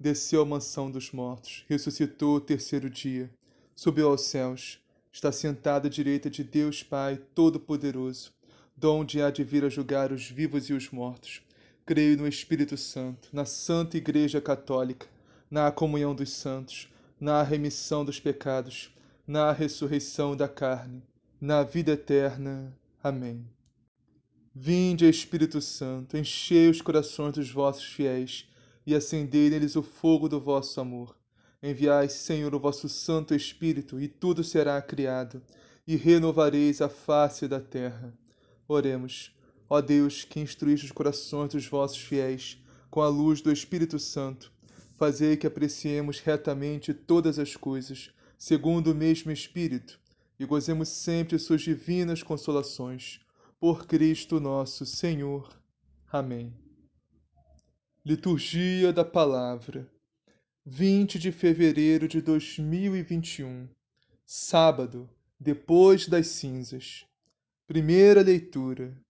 desceu à mansão dos mortos, ressuscitou o terceiro dia, subiu aos céus, está sentado à direita de Deus Pai Todo-Poderoso, donde há de vir a julgar os vivos e os mortos. Creio no Espírito Santo, na Santa Igreja Católica, na comunhão dos santos, na remissão dos pecados, na ressurreição da carne, na vida eterna. Amém. Vinde, Espírito Santo, enchei os corações dos vossos fiéis e acendei neles o fogo do vosso amor. Enviai, Senhor, o vosso Santo Espírito, e tudo será criado, e renovareis a face da terra. Oremos. Ó Deus, que instruíste os corações dos vossos fiéis com a luz do Espírito Santo, fazei que apreciemos retamente todas as coisas, segundo o mesmo Espírito, e gozemos sempre suas divinas consolações. Por Cristo nosso Senhor. Amém. Liturgia da Palavra, 20 de fevereiro de 2021, sábado, depois das cinzas. Primeira leitura.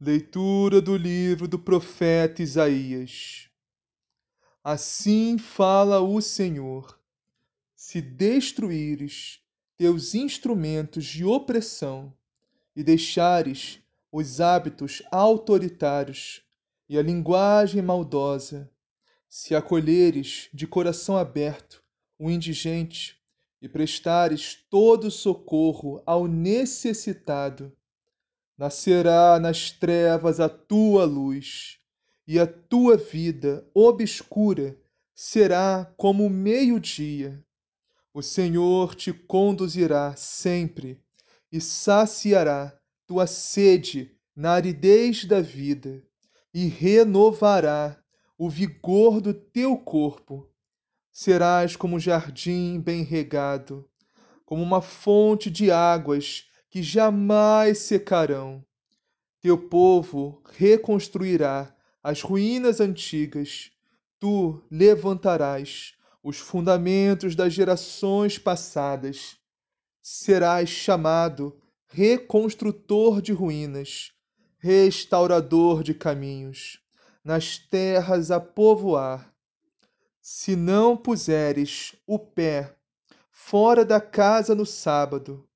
Leitura do livro do profeta Isaías. Assim fala o Senhor: Se destruíres teus instrumentos de opressão e deixares os hábitos autoritários, e a linguagem maldosa, se acolheres de coração aberto o indigente e prestares todo socorro ao necessitado, nascerá nas trevas a tua luz, e a tua vida obscura será como o meio-dia. O Senhor te conduzirá sempre e saciará tua sede na aridez da vida e renovará o vigor do teu corpo. Serás como um jardim bem regado, como uma fonte de águas que jamais secarão. Teu povo reconstruirá as ruínas antigas, tu levantarás os fundamentos das gerações passadas. Serás chamado reconstrutor de ruínas restaurador de caminhos, nas terras a povoar. Se não puseres o pé fora da casa no sábado,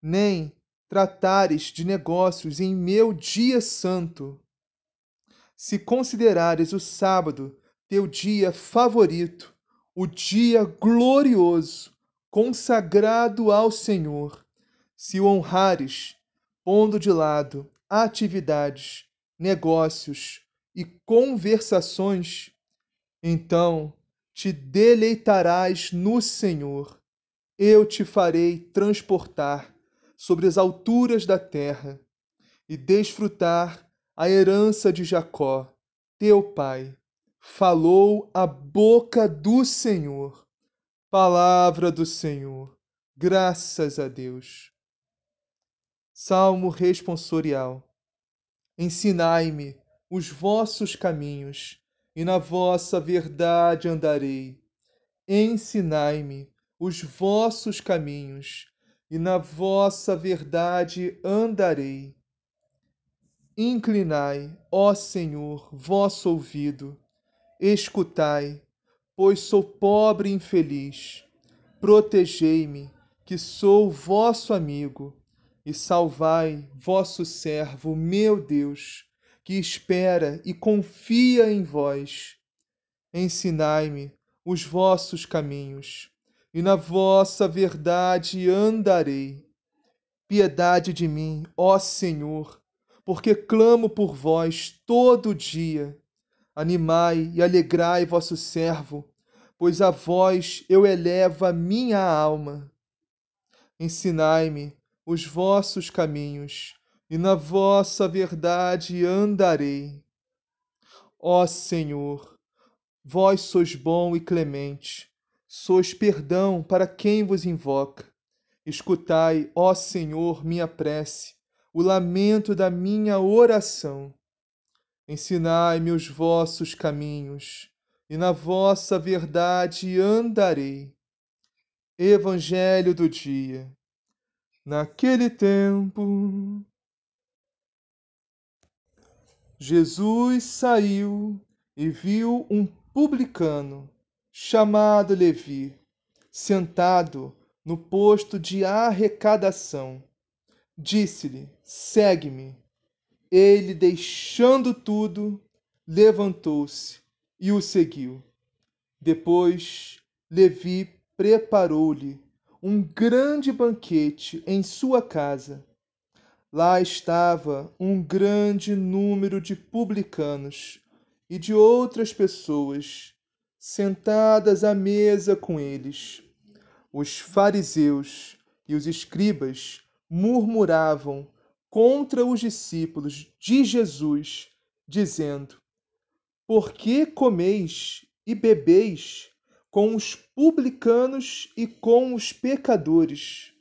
nem tratares de negócios em meu dia santo, se considerares o sábado teu dia favorito, o dia glorioso, consagrado ao Senhor, se o honrares, pondo de lado atividades, negócios e conversações, então te deleitarás no Senhor. Eu te farei transportar sobre as alturas da terra e desfrutar a herança de Jacó, teu pai. Falou a boca do Senhor. Palavra do Senhor. Graças a Deus. Salmo responsorial. Ensinai-me os vossos caminhos, e na vossa verdade andarei. Ensinai-me os vossos caminhos, e na vossa verdade andarei. Inclinai, ó Senhor, vosso ouvido, escutai, pois sou pobre e infeliz. Protegei-me, que sou vosso amigo e salvai vosso servo, meu Deus, que espera e confia em vós. Ensinai-me os vossos caminhos, e na vossa verdade andarei. Piedade de mim, ó Senhor, porque clamo por vós todo dia. Animai e alegrai vosso servo, pois a vós eu elevo a minha alma. Ensinai-me os vossos caminhos, e na vossa verdade andarei. Ó Senhor, vós sois bom e clemente, sois perdão para quem vos invoca. Escutai, ó Senhor, minha prece, o lamento da minha oração. Ensinai-me os vossos caminhos, e na vossa verdade andarei. Evangelho do dia. Naquele tempo, Jesus saiu e viu um publicano chamado Levi sentado no posto de arrecadação. Disse-lhe: Segue-me. Ele, deixando tudo, levantou-se e o seguiu. Depois, Levi preparou-lhe um grande banquete em sua casa Lá estava um grande número de publicanos e de outras pessoas sentadas à mesa com eles. Os fariseus e os escribas murmuravam contra os discípulos de Jesus, dizendo: Por que comeis e bebeis com os publicanos e com os pecadores?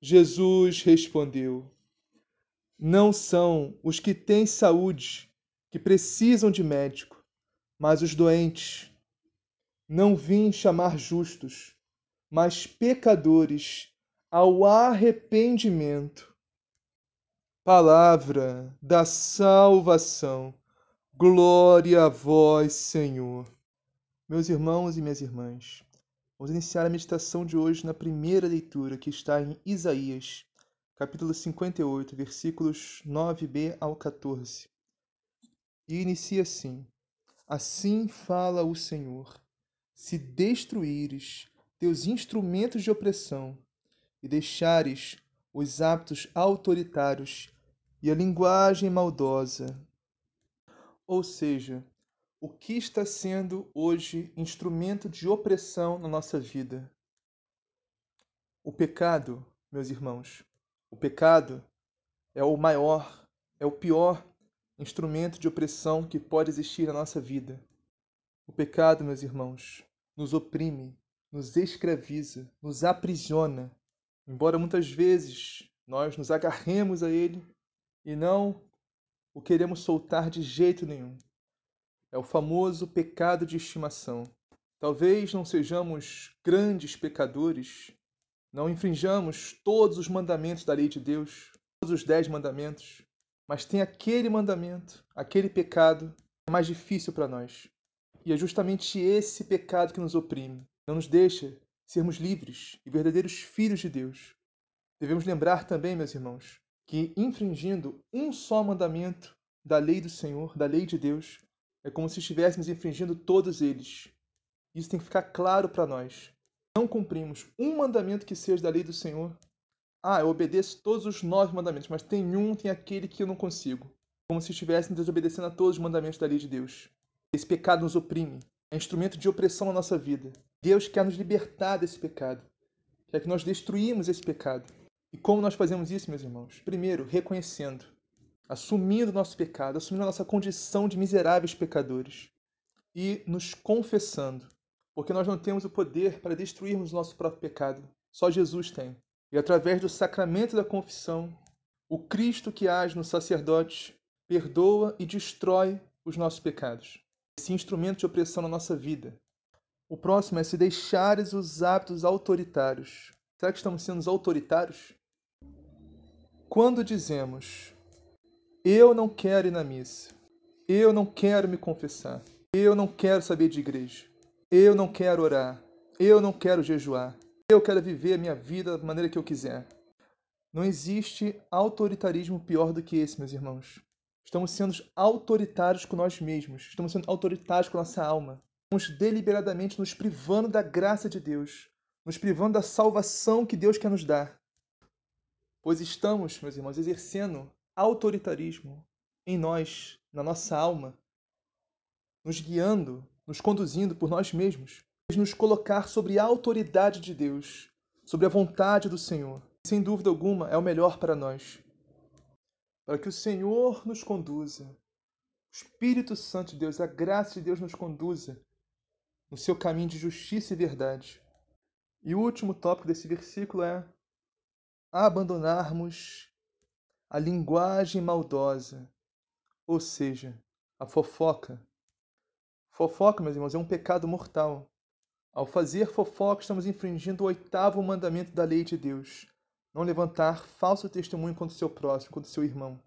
Jesus respondeu: não são os que têm saúde que precisam de médico, mas os doentes. Não vim chamar justos, mas pecadores ao arrependimento. Palavra da salvação. Glória a vós, Senhor. Meus irmãos e minhas irmãs, vamos iniciar a meditação de hoje na primeira leitura que está em Isaías, capítulo 58, versículos 9b ao 14. E inicia assim: Assim fala o Senhor: Se destruíres teus instrumentos de opressão e deixares os hábitos autoritários e a linguagem maldosa, ou seja, o que está sendo hoje instrumento de opressão na nossa vida? O pecado, meus irmãos, o pecado é o maior, é o pior instrumento de opressão que pode existir na nossa vida. O pecado, meus irmãos, nos oprime, nos escraviza, nos aprisiona. Embora muitas vezes nós nos agarremos a ele e não o queremos soltar de jeito nenhum. É o famoso pecado de estimação. Talvez não sejamos grandes pecadores, não infringamos todos os mandamentos da lei de Deus, todos os dez mandamentos, mas tem aquele mandamento, aquele pecado é mais difícil para nós. E é justamente esse pecado que nos oprime, não nos deixa sermos livres e verdadeiros filhos de Deus. Devemos lembrar também, meus irmãos, que infringindo um só mandamento da lei do Senhor, da lei de Deus, é como se estivéssemos infringindo todos eles. Isso tem que ficar claro para nós não cumprimos um mandamento que seja da lei do Senhor, ah, eu obedeço todos os nove mandamentos, mas tem um, tem aquele que eu não consigo. Como se estivéssemos desobedecendo a todos os mandamentos da lei de Deus. Esse pecado nos oprime, é instrumento de opressão na nossa vida. Deus quer nos libertar desse pecado. Quer que nós destruímos esse pecado. E como nós fazemos isso, meus irmãos? Primeiro, reconhecendo, assumindo nosso pecado, assumindo a nossa condição de miseráveis pecadores e nos confessando porque nós não temos o poder para destruirmos nosso próprio pecado. Só Jesus tem. E através do sacramento da confissão, o Cristo que age no sacerdote perdoa e destrói os nossos pecados. Esse instrumento de opressão na nossa vida. O próximo é se deixares os hábitos autoritários. Será que estamos sendo autoritários? Quando dizemos, eu não quero ir na missa, eu não quero me confessar, eu não quero saber de igreja, eu não quero orar. Eu não quero jejuar. Eu quero viver a minha vida da maneira que eu quiser. Não existe autoritarismo pior do que esse, meus irmãos. Estamos sendo autoritários com nós mesmos. Estamos sendo autoritários com nossa alma. Estamos deliberadamente nos privando da graça de Deus, nos privando da salvação que Deus quer nos dar. Pois estamos, meus irmãos, exercendo autoritarismo em nós, na nossa alma, nos guiando nos conduzindo por nós mesmos, nos colocar sobre a autoridade de Deus, sobre a vontade do Senhor. Sem dúvida alguma, é o melhor para nós. Para que o Senhor nos conduza, o Espírito Santo de Deus, a graça de Deus nos conduza no seu caminho de justiça e verdade. E o último tópico desse versículo é abandonarmos a linguagem maldosa, ou seja, a fofoca. Fofoca, meus irmãos, é um pecado mortal. Ao fazer fofoca, estamos infringindo o oitavo mandamento da lei de Deus: não levantar falso testemunho contra o seu próximo, contra o seu irmão.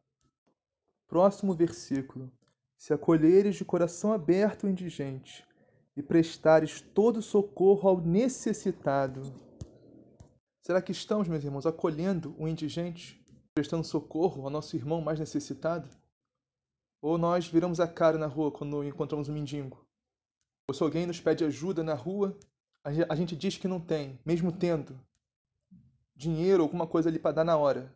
Próximo versículo. Se acolheres de coração aberto o indigente e prestares todo socorro ao necessitado. Será que estamos, meus irmãos, acolhendo o indigente, prestando socorro ao nosso irmão mais necessitado? Ou nós viramos a cara na rua quando encontramos um mendigo? Ou se alguém nos pede ajuda na rua, a gente diz que não tem, mesmo tendo dinheiro ou alguma coisa ali para dar na hora.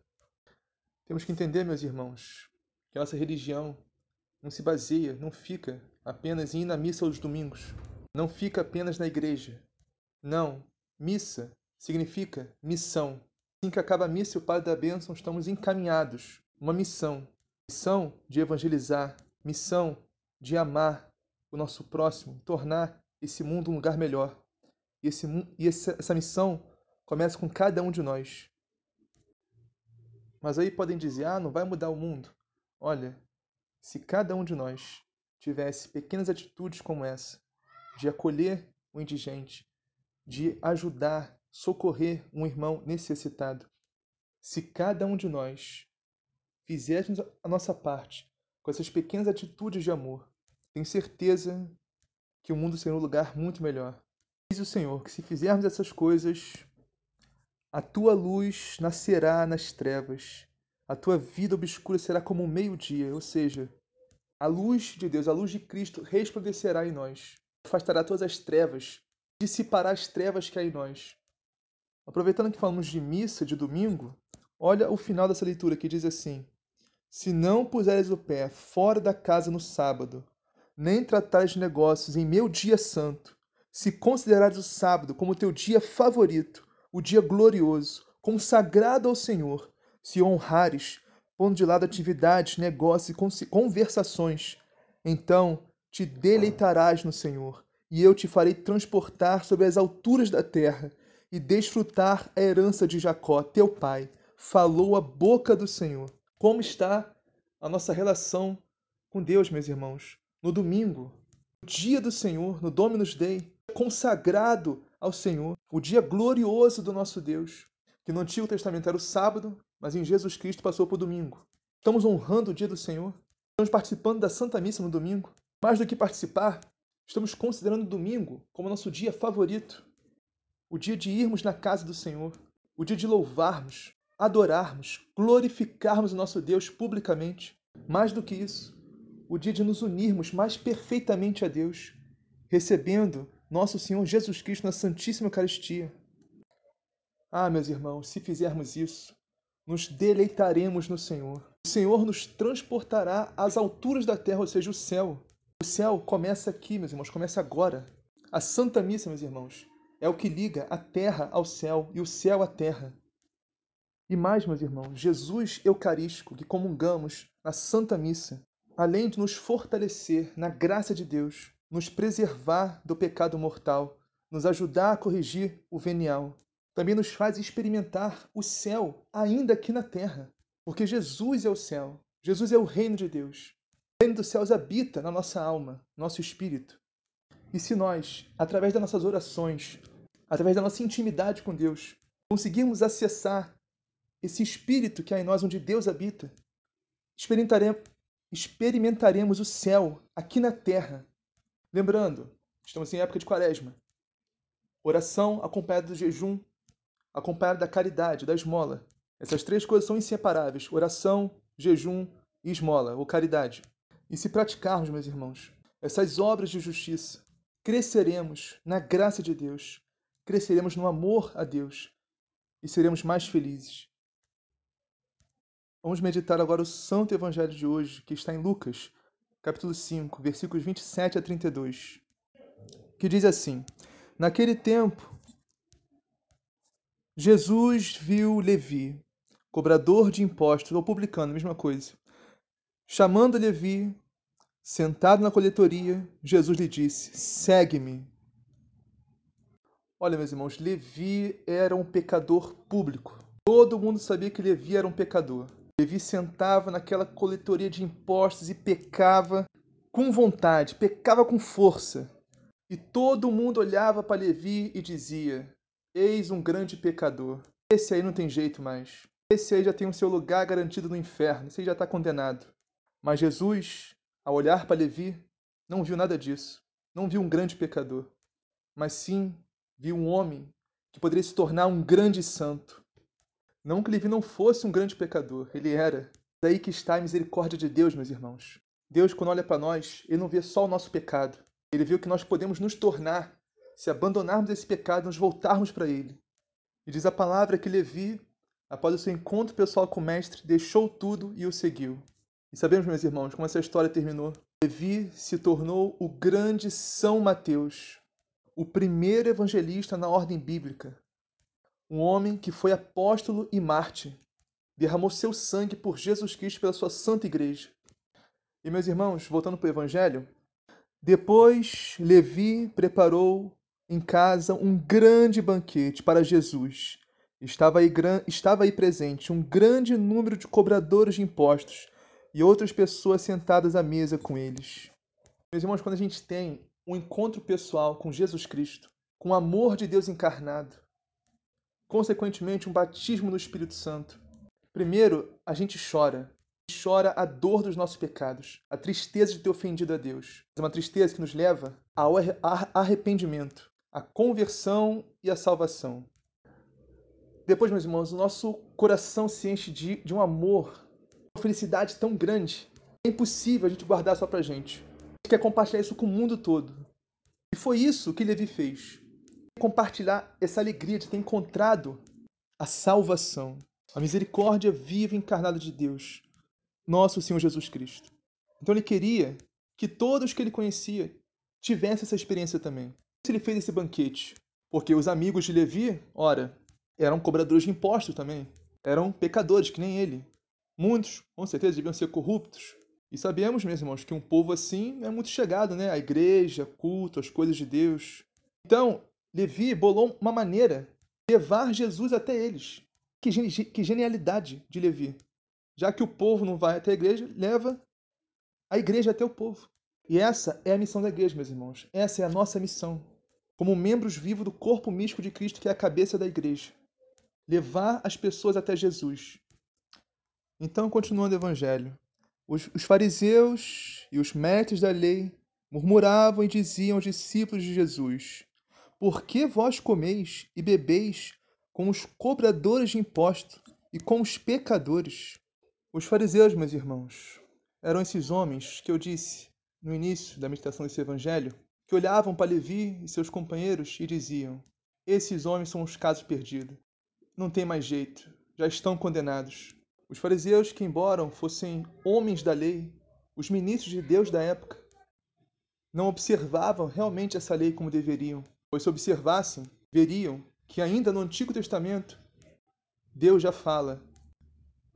Temos que entender, meus irmãos, que nossa religião não se baseia, não fica apenas em ir na missa aos domingos, não fica apenas na igreja. Não, missa significa missão. Assim que acaba a missa e o Padre da Bênção, estamos encaminhados. Uma missão. Missão de evangelizar, missão de amar, o nosso próximo, tornar esse mundo um lugar melhor. E, esse, e essa, essa missão começa com cada um de nós. Mas aí podem dizer: ah, não vai mudar o mundo. Olha, se cada um de nós tivesse pequenas atitudes como essa, de acolher o indigente, de ajudar, socorrer um irmão necessitado, se cada um de nós fizéssemos a nossa parte com essas pequenas atitudes de amor, tenho certeza que o mundo será um lugar muito melhor. Diz o Senhor que se fizermos essas coisas, a tua luz nascerá nas trevas, a tua vida obscura será como o meio-dia, ou seja, a luz de Deus, a luz de Cristo resplandecerá em nós, afastará todas as trevas, dissipará as trevas que há em nós. Aproveitando que falamos de missa de domingo, olha o final dessa leitura que diz assim: Se não puseres o pé fora da casa no sábado, nem tratares de negócios em meu dia santo, se considerares o sábado como teu dia favorito, o dia glorioso, consagrado ao Senhor, se honrares, pondo de lado atividades, negócios e conversações, então te deleitarás no Senhor, e eu te farei transportar sobre as alturas da terra e desfrutar a herança de Jacó, teu pai. Falou a boca do Senhor. Como está a nossa relação com Deus, meus irmãos? no domingo, o dia do Senhor, no Dominus Dei, consagrado ao Senhor, o dia glorioso do nosso Deus, que no Antigo Testamento era o sábado, mas em Jesus Cristo passou para o domingo. Estamos honrando o dia do Senhor, estamos participando da Santa Missa no domingo. Mais do que participar, estamos considerando o domingo como nosso dia favorito, o dia de irmos na casa do Senhor, o dia de louvarmos, adorarmos, glorificarmos o nosso Deus publicamente. Mais do que isso, o dia de nos unirmos mais perfeitamente a Deus, recebendo nosso Senhor Jesus Cristo na Santíssima Eucaristia. Ah, meus irmãos, se fizermos isso, nos deleitaremos no Senhor. O Senhor nos transportará às alturas da terra, ou seja, o céu. O céu começa aqui, meus irmãos, começa agora. A Santa Missa, meus irmãos, é o que liga a terra ao céu e o céu à terra. E mais, meus irmãos, Jesus Eucarístico, que comungamos na Santa Missa, além de nos fortalecer na graça de Deus, nos preservar do pecado mortal, nos ajudar a corrigir o venial, também nos faz experimentar o céu ainda aqui na terra, porque Jesus é o céu, Jesus é o reino de Deus. O reino dos céus habita na nossa alma, nosso espírito. E se nós, através das nossas orações, através da nossa intimidade com Deus, conseguirmos acessar esse espírito que há em nós, onde Deus habita, experimentaremos, experimentaremos o céu aqui na terra. Lembrando, estamos em época de quaresma. Oração acompanhada do jejum, acompanhada da caridade, da esmola. Essas três coisas são inseparáveis: oração, jejum e esmola, ou caridade. E se praticarmos, meus irmãos, essas obras de justiça, cresceremos na graça de Deus, cresceremos no amor a Deus e seremos mais felizes. Vamos meditar agora o Santo Evangelho de hoje, que está em Lucas, capítulo 5, versículos 27 a 32, que diz assim: Naquele tempo, Jesus viu Levi, cobrador de impostos, ou publicano, mesma coisa. Chamando Levi, sentado na coletoria, Jesus lhe disse: Segue-me. Olha, meus irmãos, Levi era um pecador público. Todo mundo sabia que Levi era um pecador. Levi sentava naquela coletoria de impostos e pecava com vontade, pecava com força. E todo mundo olhava para Levi e dizia: Eis um grande pecador. Esse aí não tem jeito mais. Esse aí já tem o seu lugar garantido no inferno. Esse aí já está condenado. Mas Jesus, ao olhar para Levi, não viu nada disso. Não viu um grande pecador. Mas sim viu um homem que poderia se tornar um grande santo. Não que Levi não fosse um grande pecador, ele era. Daí que está a misericórdia de Deus, meus irmãos. Deus, quando olha para nós, ele não vê só o nosso pecado. Ele viu que nós podemos nos tornar, se abandonarmos esse pecado, nos voltarmos para ele. E diz a palavra que Levi, após o seu encontro pessoal com o mestre, deixou tudo e o seguiu. E sabemos, meus irmãos, como essa história terminou. Levi se tornou o grande São Mateus, o primeiro evangelista na ordem bíblica, um homem que foi apóstolo e mártir, derramou seu sangue por Jesus Cristo pela sua santa igreja. E meus irmãos, voltando para o evangelho, depois Levi preparou em casa um grande banquete para Jesus. Estava aí, estava aí presente um grande número de cobradores de impostos e outras pessoas sentadas à mesa com eles. Meus irmãos, quando a gente tem um encontro pessoal com Jesus Cristo, com o amor de Deus encarnado, consequentemente, um batismo no Espírito Santo. Primeiro, a gente chora. Chora a dor dos nossos pecados, a tristeza de ter ofendido a Deus. É uma tristeza que nos leva ao arrependimento, à conversão e à salvação. Depois, meus irmãos, o nosso coração se enche de, de um amor, felicidade tão grande. É impossível a gente guardar só pra gente quer compartilhar isso com o mundo todo. E foi isso que Levi fez. Compartilhar essa alegria de ter encontrado a salvação, a misericórdia viva e encarnada de Deus, nosso Senhor Jesus Cristo. Então ele queria que todos que ele conhecia tivessem essa experiência também. Ele fez esse banquete. Porque os amigos de Levi, ora, eram cobradores de impostos também. Eram pecadores, que nem ele. Muitos, com certeza, deviam ser corruptos. E sabemos, meus irmãos, que um povo assim é muito chegado, né? À igreja, culto, às coisas de Deus. Então, Levi bolou uma maneira de levar Jesus até eles. Que, que genialidade de Levi. Já que o povo não vai até a igreja, leva a igreja até o povo. E essa é a missão da igreja, meus irmãos. Essa é a nossa missão. Como membros vivos do corpo místico de Cristo, que é a cabeça da igreja. Levar as pessoas até Jesus. Então, continuando o evangelho. Os, os fariseus e os mestres da lei murmuravam e diziam aos discípulos de Jesus: Por que vós comeis e bebeis com os cobradores de impostos e com os pecadores? Os fariseus, meus irmãos, eram esses homens que eu disse no início da meditação desse evangelho, que olhavam para Levi e seus companheiros e diziam: Esses homens são os casos perdidos. Não tem mais jeito, já estão condenados. Os fariseus, que embora fossem homens da lei, os ministros de Deus da época, não observavam realmente essa lei como deveriam, pois se observassem, veriam que ainda no Antigo Testamento Deus já fala: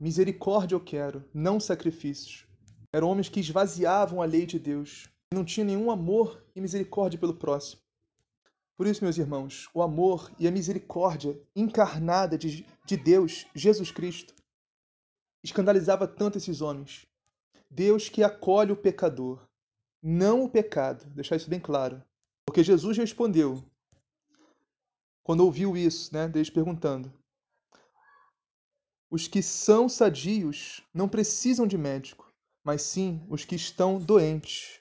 misericórdia eu quero, não sacrifícios. Eram homens que esvaziavam a lei de Deus, não tinham nenhum amor e misericórdia pelo próximo. Por isso, meus irmãos, o amor e a misericórdia encarnada de, de Deus, Jesus Cristo, escandalizava tanto esses homens. Deus que acolhe o pecador, não o pecado, deixar isso bem claro. Porque Jesus respondeu, quando ouviu isso, né, deles perguntando: Os que são sadios não precisam de médico, mas sim os que estão doentes.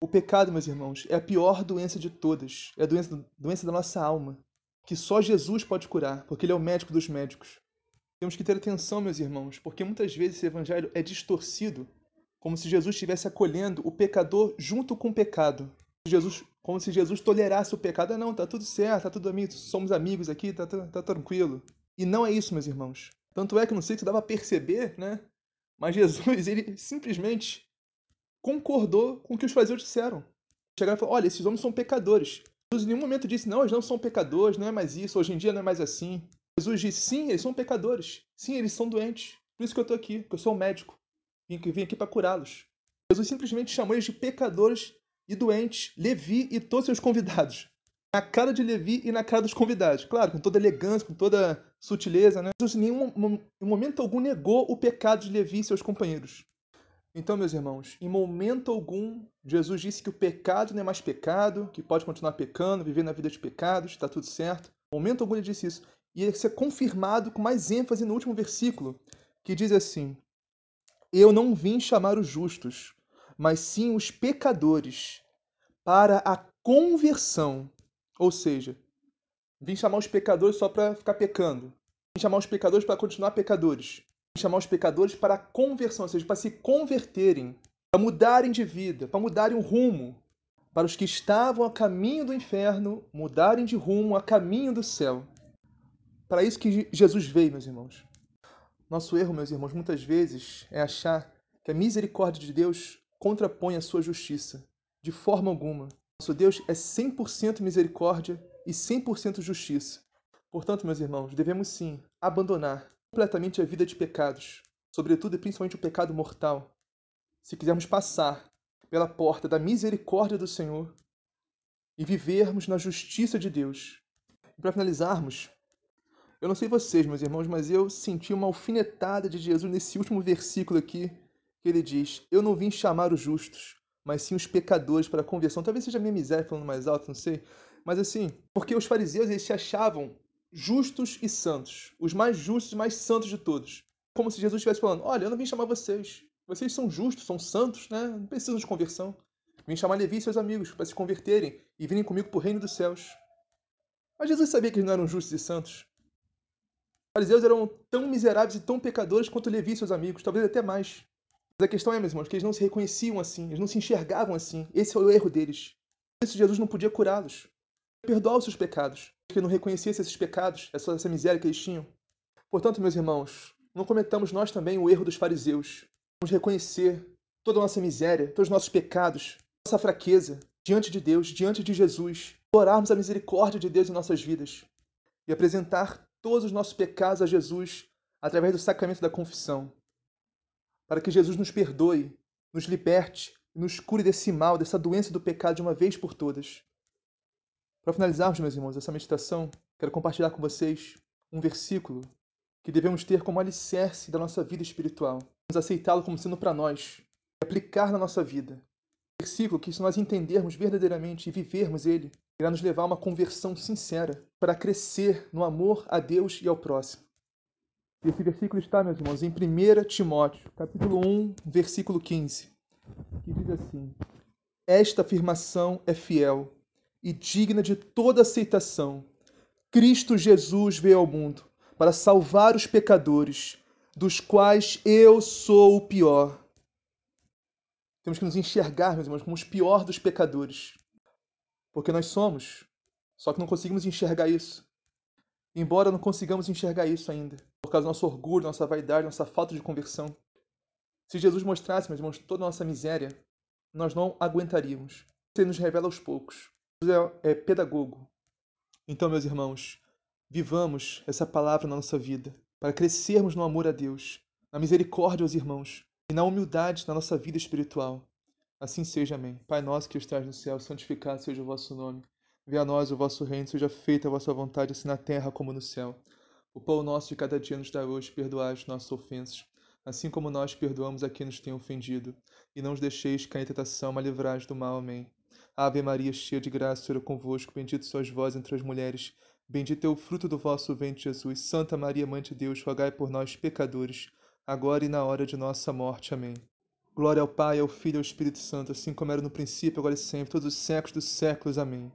O pecado, meus irmãos, é a pior doença de todas, é a doença, doença da nossa alma, que só Jesus pode curar, porque Ele é o médico dos médicos. Temos que ter atenção, meus irmãos, porque muitas vezes esse evangelho é distorcido, como se Jesus estivesse acolhendo o pecador junto com o pecado. Jesus, como se Jesus tolerasse o pecado. Ah, não, tá tudo certo, tá tudo amigo, somos amigos aqui, tá, tá, tá tranquilo. E não é isso, meus irmãos. Tanto é que não sei se dava a perceber, né? Mas Jesus, ele simplesmente concordou com o que os fariseus disseram. Chegaram e falaram: olha, esses homens são pecadores. Jesus em nenhum momento disse: não, eles não são pecadores, não é mais isso, hoje em dia não é mais assim. Jesus disse: sim, eles são pecadores. Sim, eles são doentes. Por isso que eu estou aqui, porque eu sou um médico. Vim, vim aqui para curá-los. Jesus simplesmente chamou eles de pecadores e doentes, Levi e todos seus convidados. na cara de Levi e na cara dos convidados. Claro, com toda elegância, com toda sutileza, né? Jesus em nenhum em momento algum negou o pecado de Levi e seus companheiros. Então, meus irmãos, em momento algum, Jesus disse que o pecado não é mais pecado, que pode continuar pecando, viver na vida de pecados, está tudo certo. Em momento algum ele disse isso. E ele ser confirmado com mais ênfase no último versículo, que diz assim: Eu não vim chamar os justos, mas sim os pecadores, para a conversão. Ou seja, vim chamar os pecadores só para ficar pecando. Vim chamar os pecadores para continuar pecadores. Vim chamar os pecadores para a conversão, ou seja, para se converterem, para mudarem de vida, para mudarem o rumo. Para os que estavam a caminho do inferno, mudarem de rumo a caminho do céu. Para isso que Jesus veio, meus irmãos. Nosso erro, meus irmãos, muitas vezes é achar que a misericórdia de Deus contrapõe a sua justiça. De forma alguma. Nosso Deus é 100% misericórdia e 100% justiça. Portanto, meus irmãos, devemos sim abandonar completamente a vida de pecados, sobretudo e principalmente o pecado mortal, se quisermos passar pela porta da misericórdia do Senhor e vivermos na justiça de Deus. E para finalizarmos, eu não sei vocês, meus irmãos, mas eu senti uma alfinetada de Jesus nesse último versículo aqui, que ele diz: Eu não vim chamar os justos, mas sim os pecadores para a conversão. Talvez seja a minha miséria falando mais alto, não sei. Mas assim, porque os fariseus eles se achavam justos e santos, os mais justos e mais santos de todos. Como se Jesus estivesse falando: Olha, eu não vim chamar vocês. Vocês são justos, são santos, né? Não precisam de conversão. Vim chamar Levi e seus amigos para se converterem e virem comigo para o reino dos céus. Mas Jesus sabia que eles não eram justos e santos fariseus eram tão miseráveis e tão pecadores quanto Levi e seus amigos, talvez até mais. Mas a questão é, meus irmãos, que eles não se reconheciam assim, eles não se enxergavam assim. Esse é o erro deles. Por isso Jesus não podia curá-los, perdoar os seus pecados, porque não reconhecesse esses pecados, essa, essa miséria que eles tinham. Portanto, meus irmãos, não cometamos nós também o erro dos fariseus. Vamos reconhecer toda a nossa miséria, todos os nossos pecados, nossa fraqueza diante de Deus, diante de Jesus, orarmos a misericórdia de Deus em nossas vidas e apresentar todos os nossos pecados a Jesus através do sacramento da confissão, para que Jesus nos perdoe, nos liberte nos cure desse mal, dessa doença do pecado de uma vez por todas. Para finalizarmos, meus irmãos, essa meditação, quero compartilhar com vocês um versículo que devemos ter como alicerce da nossa vida espiritual. Vamos aceitá-lo como sendo para nós aplicar na nossa vida. Versículo que, se nós entendermos verdadeiramente e vivermos ele, irá nos levar a uma conversão sincera para crescer no amor a Deus e ao próximo. E esse versículo está, meus irmãos, em 1 Timóteo, capítulo 1, versículo 15, que diz assim: Esta afirmação é fiel e digna de toda aceitação. Cristo Jesus veio ao mundo para salvar os pecadores, dos quais eu sou o pior. Temos que nos enxergar, meus irmãos, como os piores dos pecadores. Porque nós somos. Só que não conseguimos enxergar isso. Embora não consigamos enxergar isso ainda, por causa do nosso orgulho, nossa vaidade, nossa falta de conversão. Se Jesus mostrasse, meus irmãos, toda a nossa miséria, nós não aguentaríamos. Ele nos revela aos poucos. Jesus é, é pedagogo. Então, meus irmãos, vivamos essa palavra na nossa vida, para crescermos no amor a Deus, na misericórdia aos irmãos e na humildade na nossa vida espiritual. Assim seja, amém. Pai nosso que estás no céu, santificado seja o vosso nome. Venha a nós o vosso reino, seja feita a vossa vontade, assim na terra como no céu. O pão nosso de cada dia nos dá hoje, perdoai as nossas ofensas, assim como nós perdoamos a quem nos tem ofendido. E não os deixeis cair em tentação, mas livrai do mal. Amém. Ave Maria, cheia de graça, o Senhor é convosco, bendito sois vós entre as mulheres, bendito é o fruto do vosso ventre, Jesus. Santa Maria, Mãe de Deus, rogai por nós, pecadores, agora e na hora de nossa morte. Amém. Glória ao Pai, ao Filho e ao Espírito Santo, assim como era no princípio, agora e sempre, todos os séculos dos séculos. Amém.